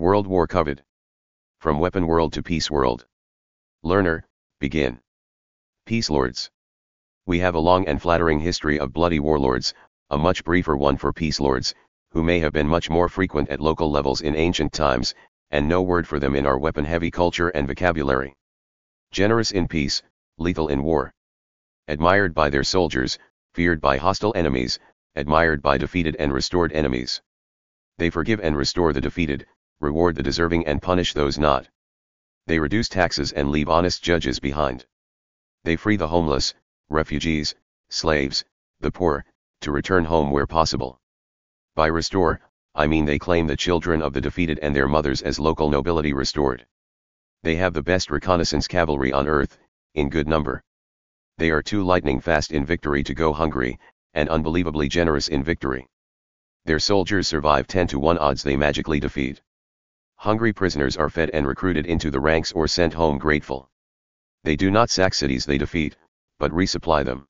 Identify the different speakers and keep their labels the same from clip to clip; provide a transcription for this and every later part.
Speaker 1: World War Covered. From Weapon World to Peace World. Learner, begin. Peace Lords. We have a long and flattering history of bloody warlords, a much briefer one for peace lords, who may have been much more frequent at local levels in ancient times, and no word for them in our weapon-heavy culture and vocabulary. Generous in peace, lethal in war. Admired by their soldiers, feared by hostile enemies, admired by defeated and restored enemies. They forgive and restore the defeated, reward the deserving and punish those not. They reduce taxes and leave honest judges behind. They free the homeless, refugees, slaves, the poor, to return home where possible. By restore, I mean they claim the children of the defeated and their mothers as local nobility restored. They have the best reconnaissance cavalry on earth, in good number. They are too lightning fast in victory to go hungry, and unbelievably generous in victory. Their soldiers survive 10 to 1 odds they magically defeat. Hungry prisoners are fed and recruited into the ranks or sent home grateful. They do not sack cities they defeat, but resupply them.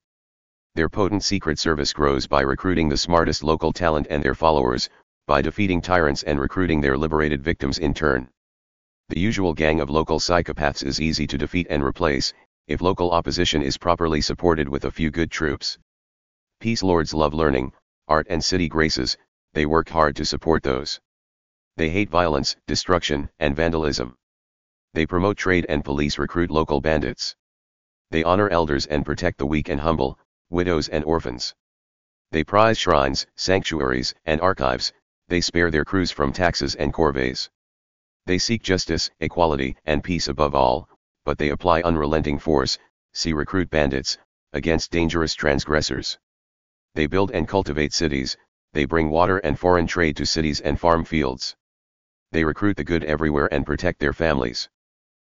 Speaker 1: Their potent secret service grows by recruiting the smartest local talent and their followers, by defeating tyrants and recruiting their liberated victims in turn. The usual gang of local psychopaths is easy to defeat and replace, if local opposition is properly supported with a few good troops. Peace lords love learning, art and city graces, they work hard to support those. They hate violence, destruction, and vandalism. They promote trade and police recruit local bandits. They honor elders and protect the weak and humble, widows and orphans. They prize shrines, sanctuaries, and archives, they spare their crews from taxes and corvées. They seek justice, equality, and peace above all, but they apply unrelenting force, see recruit bandits, against dangerous transgressors. They build and cultivate cities, they bring water and foreign trade to cities and farm fields. They recruit the good everywhere and protect their families.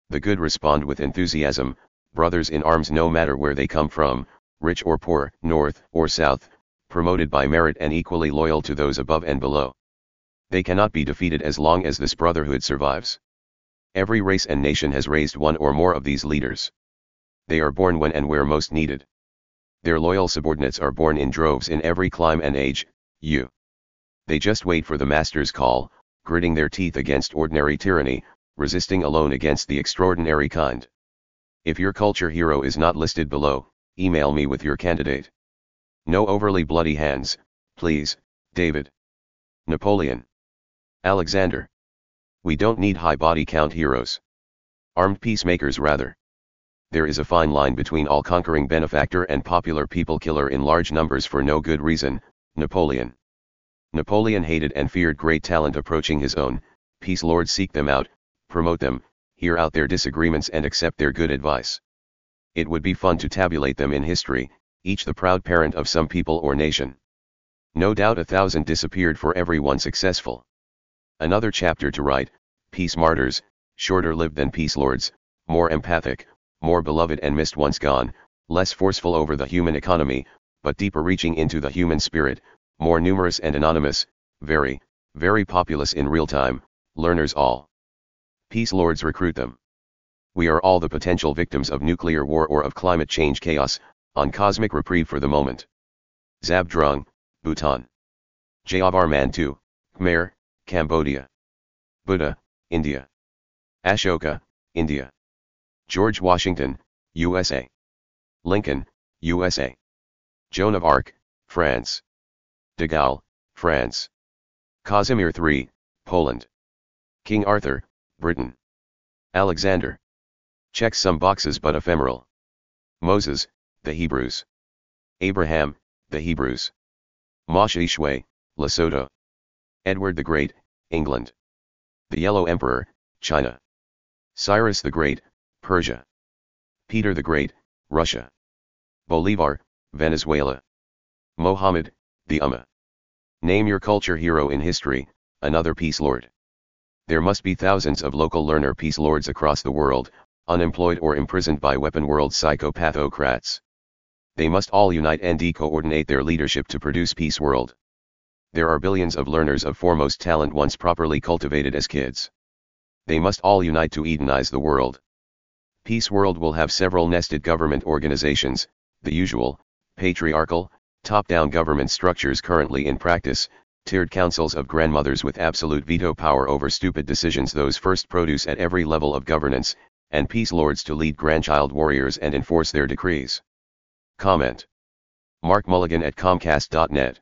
Speaker 1: The good respond with enthusiasm, brothers in arms no matter where they come from, rich or poor, north or south, promoted by merit and equally loyal to those above and below. They cannot be defeated as long as this brotherhood survives. Every race and nation has raised one or more of these leaders. They are born when and where most needed. Their loyal subordinates are born in droves in every clime and age, you. They just wait for the master's call, gritting their teeth against ordinary tyranny, resisting alone against the extraordinary kind. If your culture hero is not listed below, email me with your candidate. No overly bloody hands, please, David. Napoleon. Alexander. We don't need high body count heroes. Armed peacemakers rather. There is a fine line between all-conquering benefactor and popular people killer in large numbers for no good reason, Napoleon. Napoleon hated and feared great talent approaching his own, peace lords seek them out, promote them, hear out their disagreements and accept their good advice. It would be fun to tabulate them in history, each the proud parent of some people or nation. No doubt a thousand disappeared for every one successful. Another chapter to write, peace martyrs, shorter lived than peace lords, more empathic, more beloved and missed once gone, less forceful over the human economy, but deeper reaching into the human spirit, more numerous and anonymous, very, very populous in real time, learners all. Peace lords recruit them. We are all the potential victims of nuclear war or of climate change chaos, on cosmic reprieve for the moment. Zhabdrung, Bhutan. Jayavarman II, Khmer, Cambodia. Buddha, India. Ashoka, India. George Washington, USA. Lincoln, USA. Joan of Arc, France. De Gaulle, France. Casimir III, Poland. King Arthur, Britain. Alexander. Checks some boxes but ephemeral. Moses, the Hebrews. Abraham, the Hebrews. Moshoeshoe, Lesotho. Edward the Great, England. The Yellow Emperor, China. Cyrus the Great, Persia. Peter the Great, Russia. Bolivar, Venezuela. Mohammed, the Ummah. Name your culture hero in history, another peace lord. There must be thousands of local learner peace lords across the world, unemployed or imprisoned by weapon world psychopathocrats. They must all unite and de-coordinate their leadership to produce peace world there are billions of learners of foremost talent once properly cultivated as kids. They must all unite to Edenize the world. Peace World will have several nested government organizations, the usual, patriarchal, top-down government structures currently in practice, tiered councils of grandmothers with absolute veto power over stupid decisions those first produce at every level of governance, and peace lords to lead grandchild warriors and enforce their decrees. Comment. Mark Mulligan at Comcast.net